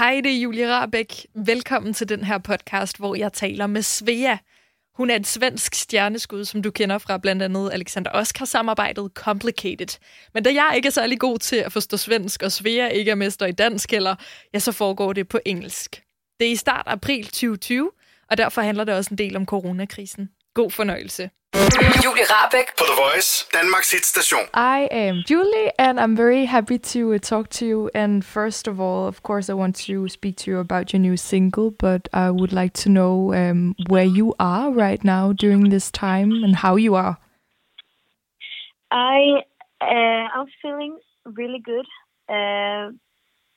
Hej, det er Julie Rabeck. Velkommen til den her podcast, hvor jeg taler med Svea. Hun er et svensk stjerneskud, som du kender fra blandt andet Alexander Oscar-samarbejdet Complicated. Men da jeg ikke er særlig god til at forstå svensk, og Svea ikke er mester i dansk heller, ja, så foregår det på engelsk. Det er i start april 2020, og derfor handler det også en del om coronakrisen. God fornøjelse. Julie Rabeck på The Voice, Danmarks hitstation. I am Julie, and I'm very happy to uh, talk to you. And first of all, of course, I want to speak to you about your new single, but I would like to know um, where you are right now during this time and how you are. I uh, I'm feeling really good uh,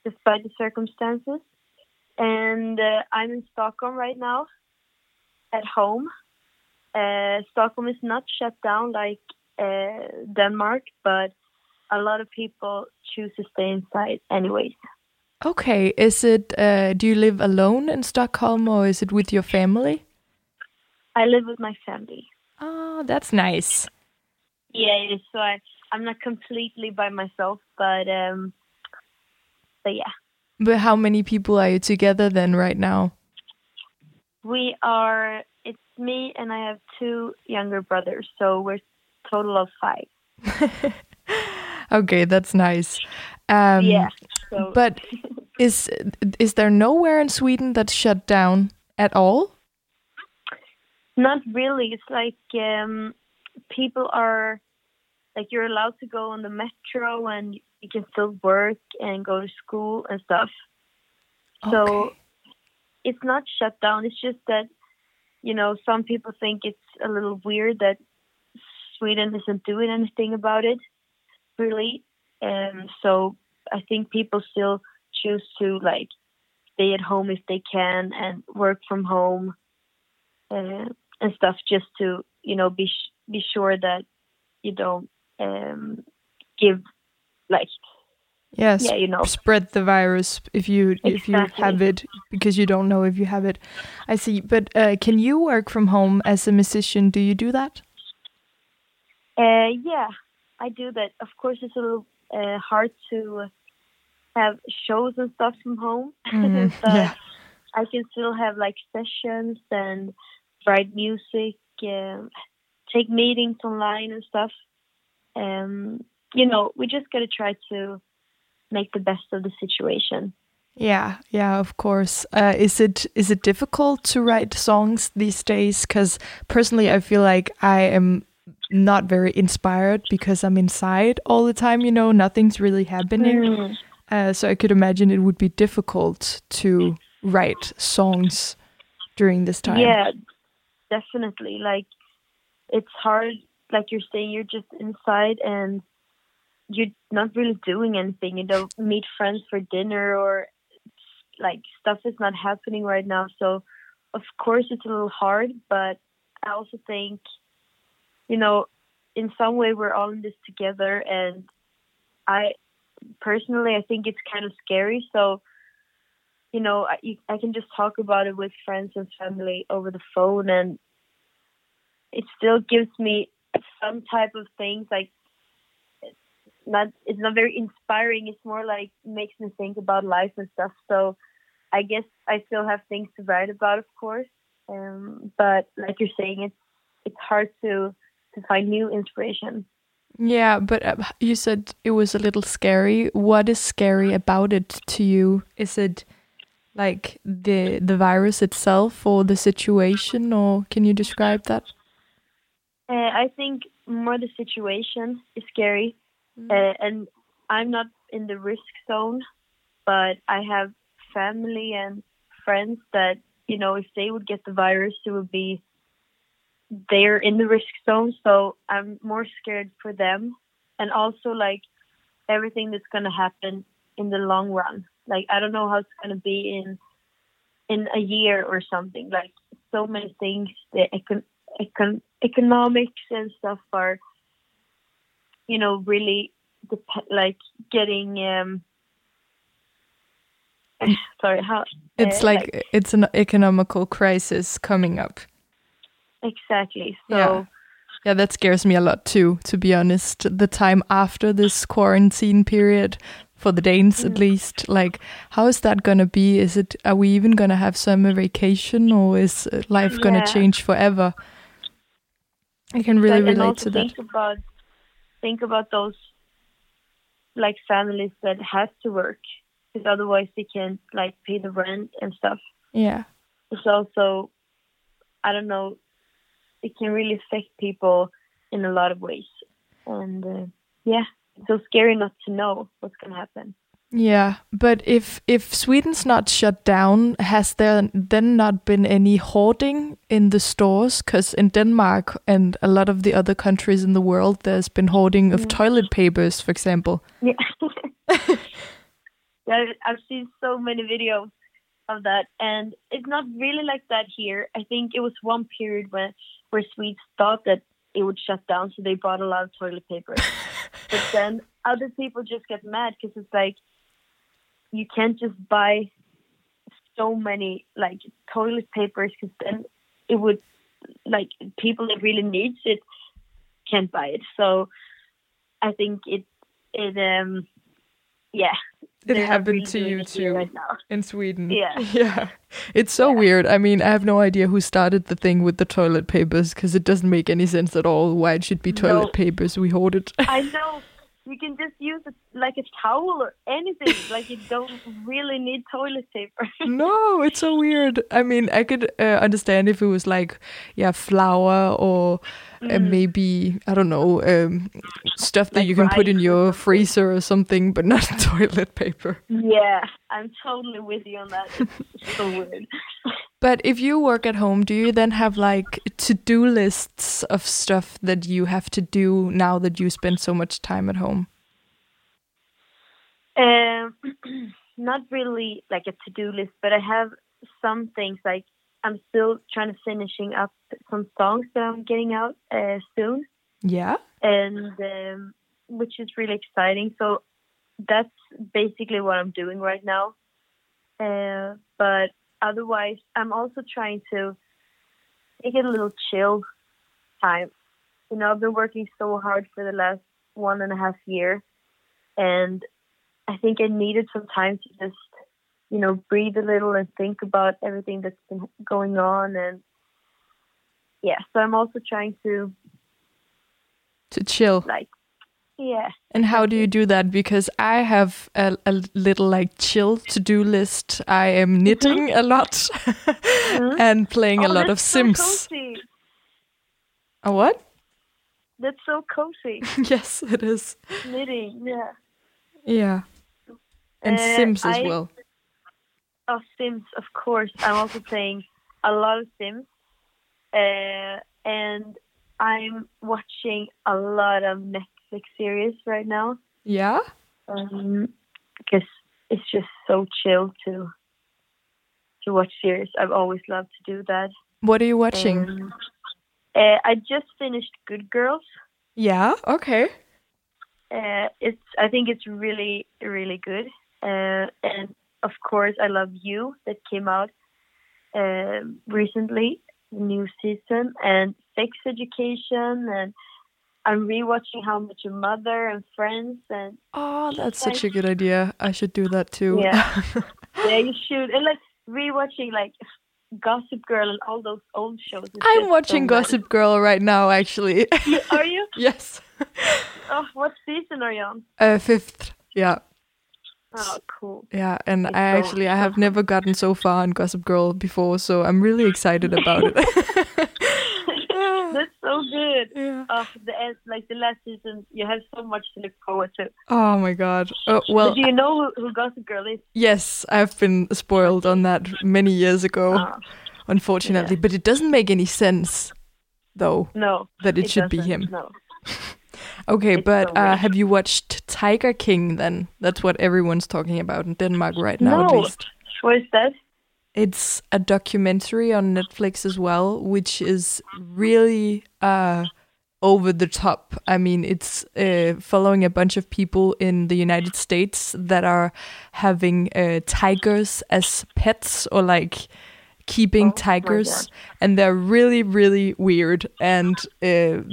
despite the circumstances, and uh, I'm in Stockholm right now, at home. Uh, Stockholm is not shut down like uh, Denmark, but a lot of people choose to stay inside anyways. Okay, is it? Uh, do you live alone in Stockholm, or is it with your family? I live with my family. Oh, that's nice. Yeah, it is. So I, I'm not completely by myself, but um, but yeah. But how many people are you together then right now? We are. Me and I have two younger brothers, so we're total of five. okay, that's nice. Um, yeah. So. But is is there nowhere in Sweden that's shut down at all? Not really. It's like um, people are like you're allowed to go on the metro and you can still work and go to school and stuff. So it's not shut down. It's just that you know some people think it's a little weird that Sweden isn't doing anything about it, really. And so I think people still choose to like stay at home if they can and work from home uh, and stuff, just to you know be be sure that you don't um, give like Yes. Yeah, you know. Spread the virus if you if you have it because you don't know if you have it. I see. But uh, can you work from home as a musician? Do you do that? Uh, yeah, I do that. Of course, it's a little uh, hard to have shows and stuff from home, Mhm, but yeah. I can still have like sessions and write music, um, take meetings online and stuff. Um, you know, we just gotta try to make the best of the situation. Yeah, yeah, of course. Uh, is it is it difficult to write songs these days? Because personally, I feel like I am not very inspired because I'm inside all the time. You know, nothing's really happening. Mm. Uh, so I could imagine it would be difficult to write songs during this time. Yeah, definitely. Like it's hard. Like you're saying, you're just inside and you're not really doing anything. You don't meet friends for dinner or like stuff is not happening right now. So of course it's a little hard, but I also think, you know, in some way we're all in this together and I personally I think it's kind of scary. So you know, I, I can just talk about it with friends and family over the phone, and it still gives me some type of things. Like, not it's not very inspiring. It's more like makes me think about life and stuff. So, I guess I still have things to write about, of course. Um, but like you're saying, it's it's hard to to find new inspiration. Yeah, but uh, you said it was a little scary. What is scary about it to you? Is it like the the virus itself or the situation or can you describe that? Uh, I think more the situation is scary, uh, and I'm not in the risk zone, but I have family and friends that you know if they would get the virus, it would be they're in the risk zone. So I'm more scared for them, and also like everything that's gonna happen in the long run. Like I don't know how it's gonna be in in a year or something. Like so many things, the econ- econ- economics and stuff are, you know, really dep- like getting. um Sorry, how? It's uh, like, it's an economical crisis coming up. exactly. So Yeah. Yeah, that scares me a lot too, to be honest. The time after this quarantine period for the Danes at least. Like, how is that gonna be? Is it? Are we even gonna have summer vacation, or is uh, life gonna change forever? I can really Like, relate to that. think about think about those like families that have to work because otherwise they can't like pay the rent and stuff. Yeah. It's also I don't know it can really affect people in a lot of ways and uh, yeah it's so scary not to know what's gonna happen. Yeah, but if if Sweden's not shut down, has there then not been any hoarding in the stores? Because in Denmark and a lot of the other countries in the world, there's been hoarding of mm. toilet papers, for example. Yeah. yeah, I've seen so many videos of that, and it's not really like that here. I think it was one period when where Swedes thought that it would shut down, so they bought a lot of toilet paper. but then other people just get mad because it's like you can't just buy so many like toilet papers because then it would like people that really needs it can't buy it. So I think it it um yeah It happened really to you too right in Sweden. Yeah. yeah. It's so Yeah. weird. I mean, I have no idea who started the thing with the toilet papers because it doesn't make any sense at all why it should be toilet No. papers we hoarded. I know you can just use it like a towel or anything. like you don't really need toilet paper. no, it's so weird. I mean, I could uh, understand if it was like, yeah, flour or uh, maybe I don't know, um, stuff that Mm. Like you can put in your freezer or something, but not toilet paper. yeah, I'm totally with you on that. It's so weird. But if you work at home, do you then have like to-do lists of stuff that you have to do now that you spend so much time at home? Um, not really like a to-do list, but I have some things like I'm still trying to finishing up some songs that I'm getting out uh, soon, Yeah. and um, which is really exciting. So that's basically what I'm doing right now. Uh, but otherwise, I'm also trying to take it a little chill time. You know, I've been working so hard for the last one and a half year, and I think I needed some time to just, you know, breathe a little and think about everything that's been going on. And yeah, so I'm also trying to, To chill. like, yeah, And how do you do that? Because I have a, a little like chill to do list. I am mm-hmm. knitting a lot mm-hmm. and playing a Oh, lot of so Sims. cozy. A what? That's so cozy. yes, it is. Knitting, yeah. Yeah. And Uh, Sims as I- well. Oh, Sims, of course. I'm also playing a lot of Sims. Uh, and I'm watching a lot of Netflix series right now. Yeah? Um, because it's just so chill to to watch series. I've always loved to do that. What are you watching? Um, uh, I just finished Good Girls. yeah, okay. Uh, it's I think it's really really good. Uh, and of course, I love You that came out um recently, the new season, and Sex Education, and I'm rewatching How I Met Your Mother and Friends, and Oh, that's such a good idea. I should do that too. Yeah. yeah, you should. And like rewatching like Gossip Girl and all those old shows. I'm watching so nice. Gossip Girl right now, actually. Are you? yes. Oh, what season are you on? Uh, fifth. Yeah. Oh, cool. Yeah, and It's I so- actually I have never gotten so far in Gossip Girl before, so I'm really excited about it. That's so good. yeah. Oh, the end, like the last season, you have so much to look forward to. Oh my god. Oh, well, but do you know who, who Gossip Girl is? yes, I've been spoiled on that many years ago, Oh, unfortunately, but it doesn't make any sense though no, that it, should be him. No. Okay, It's but uh, have you watched Tiger King then? That's what everyone's talking about in Denmark right now at least. What is that? It's a documentary on Netflix as well, which is really uh, over the top. I mean, it's uh, following a bunch of people in the United States that are having uh, tigers as pets or like keeping Oh tigers, and they're really, really weird. And uh,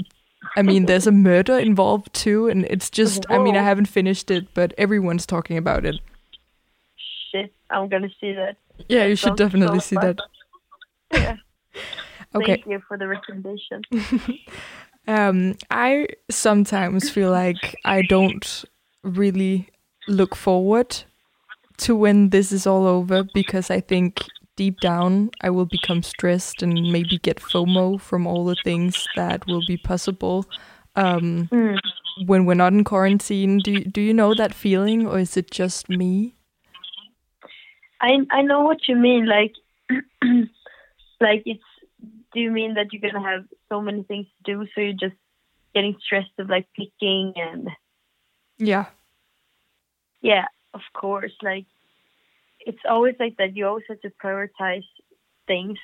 I mean, there's a murder involved too, and it's just. I mean, I haven't finished it, but everyone's talking about it. Shit, I'm gonna see that. Yeah, you should so definitely see fun. that. Yeah. Okay. Thank you for the recommendation. Um, I sometimes feel like I don't really look forward to when this is all over because I think deep down I will become stressed and maybe get FOMO from all the things that will be possible um, Mm. when we're not in quarantine. Do you, do you know that feeling or is it just me? I I know what you mean. Like, like it's. Do you mean that you're gonna have so many things to do, so you're just getting stressed of like picking and Yeah. yeah, of course. Like, it's always like that. You always have to prioritize things,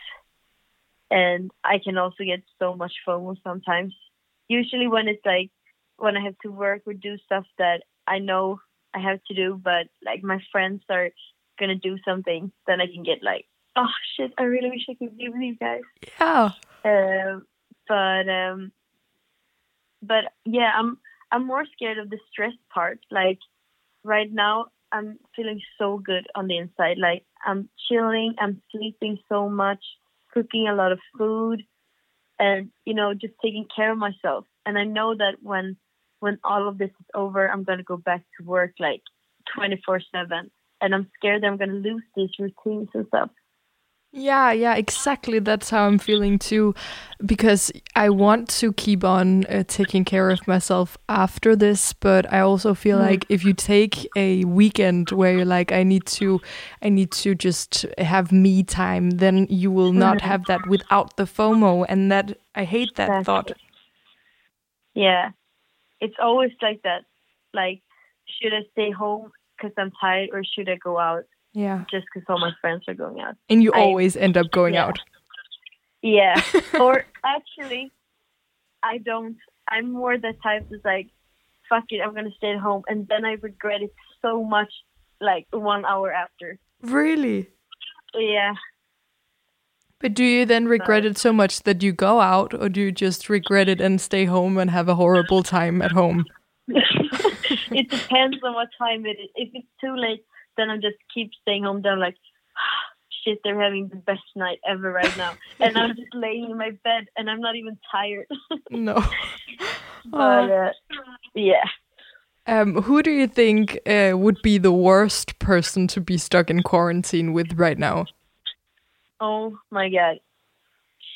and I can also get so much FOMO sometimes. Usually, when it's like when I have to work or do stuff that I know I have to do, but like my friends are gonna do something, then I can get like, oh shit, I really wish I could be with you guys. Yeah. Uh, but um, but yeah, I'm I'm more scared of the stress part. Like right now, I'm feeling so good on the inside. Like I'm chilling, I'm sleeping so much, cooking a lot of food, and you know just taking care of myself. And I know that when when all of this is over, I'm gonna go back to work like 24 seven. And I'm scared that I'm gonna lose these routines and stuff. Yeah, yeah, exactly. That's how I'm feeling too, because I want to keep on uh, taking care of myself after this. But I also feel Mm. like if you take a weekend where you're like, I need to, I need to just have me time, then you will not Mhm. have that without the FOMO, and that I hate that Exactly. thought. Yeah, it's always like that. Like, should I stay home because I'm tired, or should I go out Yeah, just because all my friends are going out? and you I- always end up going yeah. out. Yeah. or actually, I don't. I'm more the type that's like, fuck it, I'm gonna stay at home, and then I regret it so much, like one hour after. Really? Yeah. But do you then regret it so much that you go out, or do you just regret it and stay home and have a horrible time at home? it depends on what time it is. If it's too late, then I just keep staying home. Then I'm like, shit, they're having the best night ever right now, and I'm just laying in my bed, and I'm not even tired. No. but uh, yeah, Um, who do you think uh, would be the worst person to be stuck in quarantine with right now? oh my god,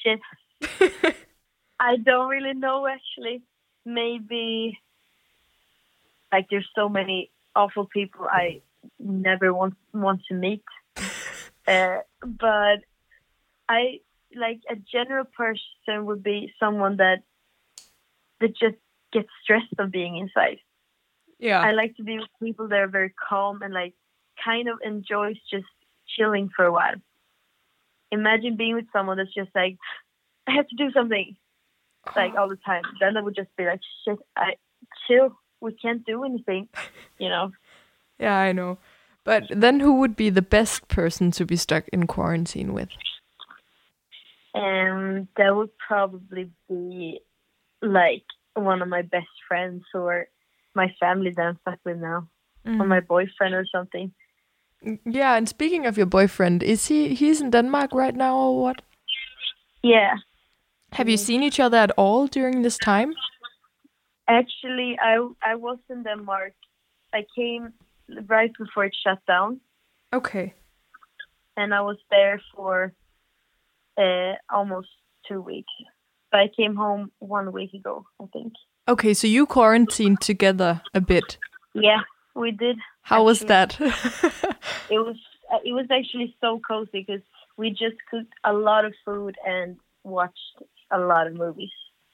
shit. I don't really know actually. Maybe like there's so many awful people I never want want to meet. uh, but I like a general person would be someone that that just gets stressed of being inside. Yeah. I like to be with people that are very calm and like kind of enjoys just chilling for a while. Imagine being with someone that's just like, I have to do something like all the time. Then I would just be like, shit, I chill. We can't do anything, you know. Yeah, I know. But then who would be the best person to be stuck in quarantine with? And that would probably be like one of my best friends or my family that I'm stuck with now, or mm. my boyfriend or something. Mm, yeah, and speaking of your boyfriend, is he he's in Denmark right now or what? Yeah, Have you mm. seen each other at all during this time? Actually, I I was in Denmark. I came right before it shut down, Okay. and I was there for uh, almost two weeks. But I came home one week ago, I think. Okay, so you quarantined together a bit. Yeah, we did. How was that? It was uh, it was actually so cozy because we just cooked a lot of food and watched a lot of movies.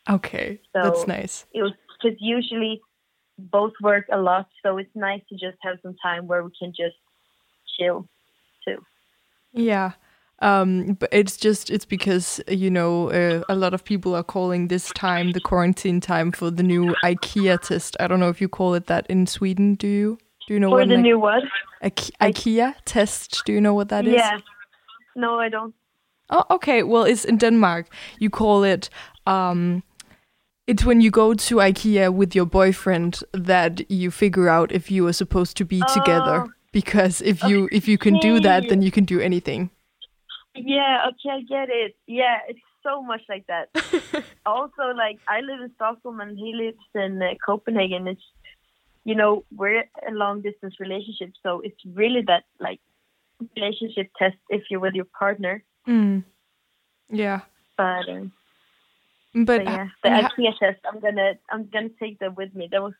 okay, So- that's nice. It was because usually both work a lot, so it's nice to just have some time where we can just chill too. Yeah. Um, but it's just it's because you know uh, a lot of people are calling this time the quarantine time for the new IKEA test. I don't know if you call it that in Sweden. Do you? Do you know For what the an new what? Ike- IKEA test? Do you know what that is? Yeah. No, I don't. Oh, okay. Well, it's in Denmark. You call it um, It's when you go to IKEA with your boyfriend that you figure out if you are supposed to be together. Oh. Because if you if you can do that, then you can do anything. Yeah, okay, I get it. Yeah, it's so much like that. also, like I live in Stockholm and he lives in uh, Copenhagen. It's you know we're a long distance relationship, so it's really that like relationship test if you're with your partner. Mm. Yeah, But um, but, but yeah, the IKEA test. I'm gonna I'm gonna take that with me. That was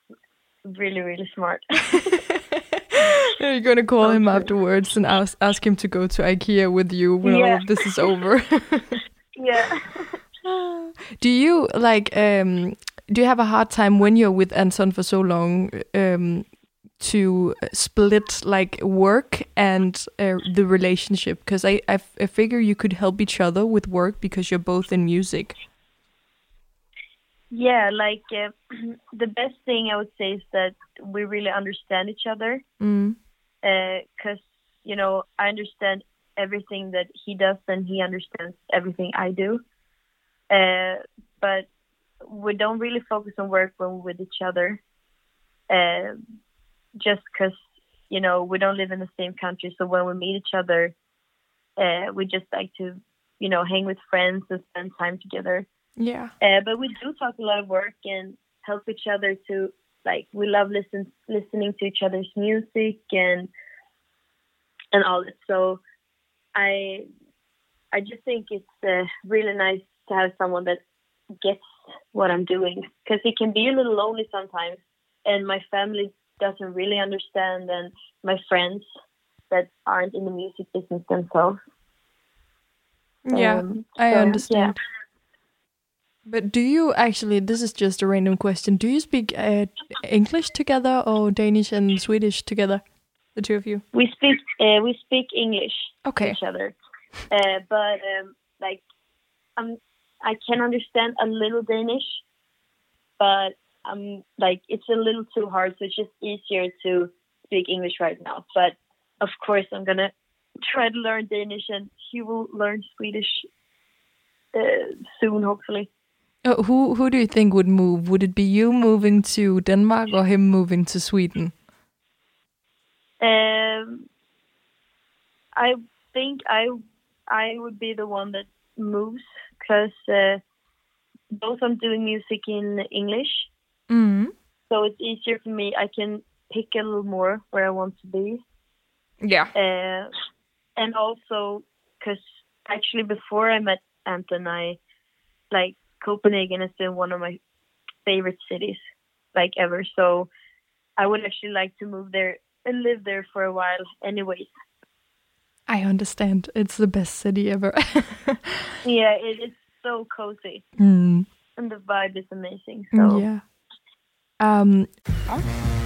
really really smart. you're gonna call him afterwards and ask ask him to go to IKEA with you when all of this is over. yeah. do you like um do you have a hard time when you're with Anton for so long um to split like work and uh, the relationship because I, I f- I figure you could help each other with work because you're both in music Yeah, like uh, the best thing I would say is that we really understand each other. mm. because you know I understand everything that he does and he understands everything I do. Uh, but we don't really focus on work when we're with each other, uh, just because you know we don't live in the same country. So when we meet each other, uh, we just like to you know hang with friends and spend time together. Yeah Uh, but we do talk a lot of work and help each other to like we love listen listening to each other's music and and all that. So I I just think it's uh, really nice to have someone that gets what I'm doing because it can be a little lonely sometimes, and my family doesn't really understand, and my friends that aren't in the music business themselves. yeah Um, I so, understand but do you actually this is just a random question do you speak uh, English together or Danish and Swedish together the two of you We speak uh, we speak English okay each other, uh, but um, like um, I can understand a little Danish, but um, like it's a little too hard, so it's just easier to speak English right now. But of course, I'm gonna try to learn Danish, and he will learn Swedish uh, soon, hopefully. Uh, who who do you think would move? Would it be you moving to Denmark or him moving to Sweden? Um, I think I I would be the one that moves because uh, both I'm doing music in English, Mm. so it's easier for me. I can pick a little more where I want to be, Yeah. uh, and also because actually before I met Anton, I like Copenhagen has been one of my favorite cities like ever. So I would actually like to move there and live there for a while, anyways. I understand. It's the best city ever. Yeah, it is so cozy mm. and the vibe is amazing. So Yeah. Um, Oister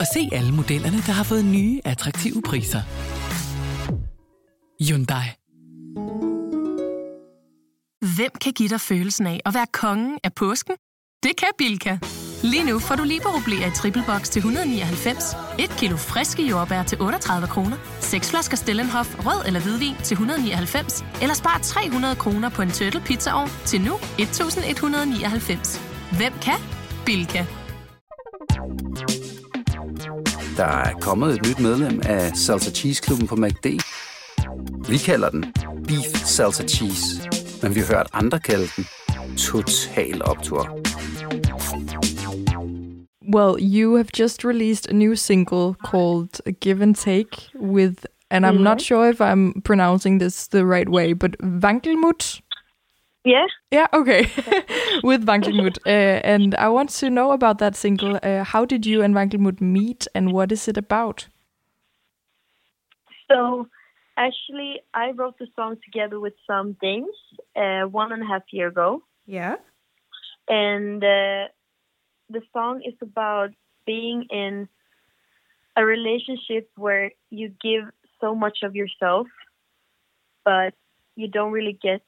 og se alle modellerne, der har fået nye, attraktive priser. Hyundai. Hvem kan give dig følelsen af at være kongen af påsken? Det kan Bilka! Lige nu får du liberobleer i triple box til 199, et kilo friske jordbær til 38 kroner, seks flasker Stellenhof rød eller hvidvin til 199, eller spar 300 kroner på en turtle pizzaovn til nu 1199. Hvem kan? Bilka. Der er kommet et nyt medlem af Salsa Cheese Klubben på MACD. Vi kalder den Beef Salsa Cheese, men vi har hørt andre kalde den Total Optor. well, you have just released a new single called "Give and Take" with, and I'm not sure if I'm pronouncing this the right way, but Vankelmut. Yeah. Yeah, okay. With Wankelmut. Uh, and I want to know about that single. Uh, how did you and Wankelmut meet and what is it about? So actually, I wrote the song together with some Danes uh, one and a half year ago, Yeah. and uh, the song is about being in a relationship where you give so much of yourself, but you don't really get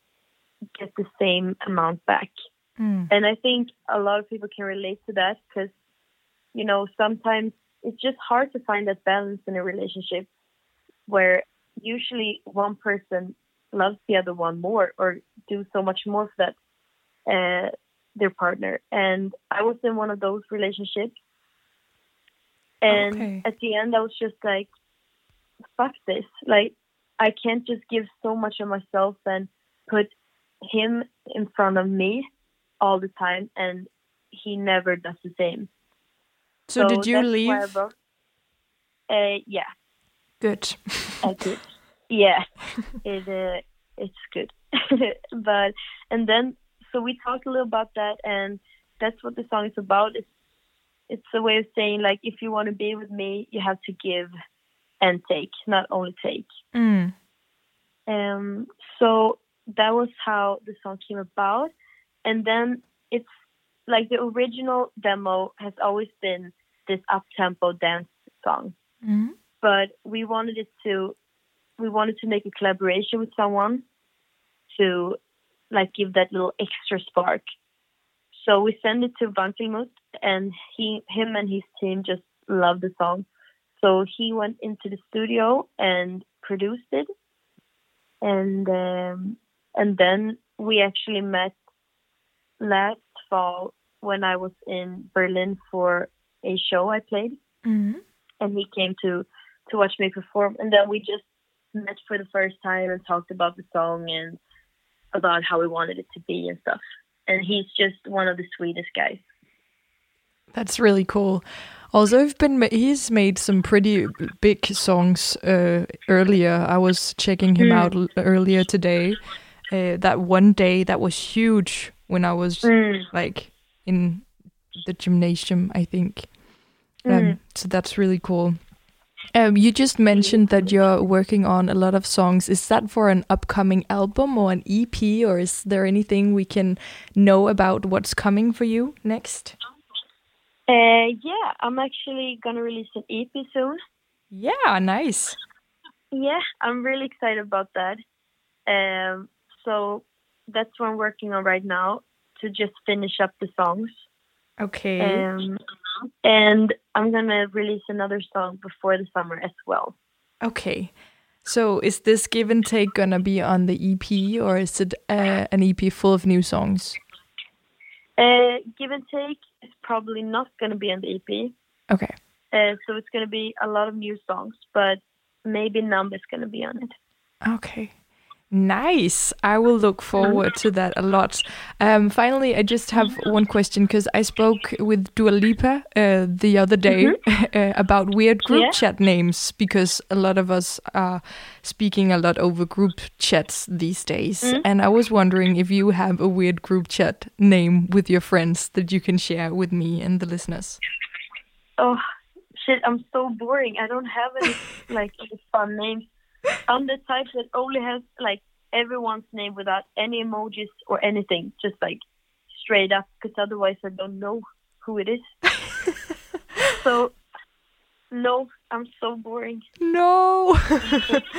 get the same amount back. Mm. And I think a lot of people can relate to that because, you know, sometimes it's just hard to find that balance in a relationship where usually one person loves the other one more or do so much more for that uh, their partner. And I was in one of those relationships. And Okay. at the end, I was just like, fuck this. Like, I can't just give so much of myself and put him in front of me all the time, and he never does the same. So, did you that's why I leave? Uh, yeah, Good. I did. yeah, it uh, it's good. but and then so we talked a little about that, and that's what the song is about. It's it's a way of saying like if you want to be with me, you have to give and take, not only take. Mm. Um, so that was how the song came about. And then it's like the original demo has always been this up tempo dance song. Mm. But we wanted it to we wanted to make a collaboration with someone to like give that little extra spark. So we sent it to Wankelmut and he him and his team just loved the song. So he went into the studio and produced it and um, and then we actually met last fall when I was in Berlin for a show I played, Mm. and he came to to watch me perform, and then we just met for the first time and talked about the song and about how we wanted it to be and stuff. And he's just one of the sweetest guys. That's really cool. Also, I've been he's made some pretty big songs uh, earlier. I was checking him Mm. out earlier today. Uh, that one day that was huge when I was Mm. like in the gymnasium, I think. Um, Mm. so that's really cool. Um, you just mentioned that you're working on a lot of songs. Is that for an upcoming album or an EP, or is there anything we can know about what's coming for you next? Uh, yeah, I'm actually gonna release an EP soon. Yeah, nice. Yeah, I'm really excited about that. Um, so that's what I'm working on right now to just finish up the songs. Okay. Um, and I'm gonna release another song before the summer as well. okay. So is this give and take gonna be on the EP, or is it uh, an EP full of new songs? Uh, Give and Take is probably not gonna be on the EP, Okay. uh, so it's gonna be a lot of new songs, but maybe Numb is gonna be on it. Okay. Nice. I will look forward to that a lot. Um, finally, I just have one question because I spoke with Dua Lipa uh, the other day uh, about weird group Yeah. chat names because a lot of us are speaking a lot over group chats these days. And I was wondering if you have a weird group chat name with your friends that you can share with me and the listeners. Oh shit, I'm so boring. I don't have any like fun names. I'm the type that only has like everyone's name without any emojis or anything, just like straight up, because otherwise I don't know who it is. so no, I'm so boring. No.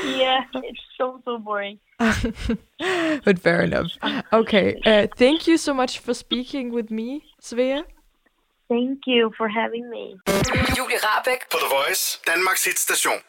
Yeah, it's so so boring. but fair enough. Okay. Uh, thank you so much for speaking with me, Svea. Thank you for having me. Julie Rabeck På The Voice, Danmarks hitstation.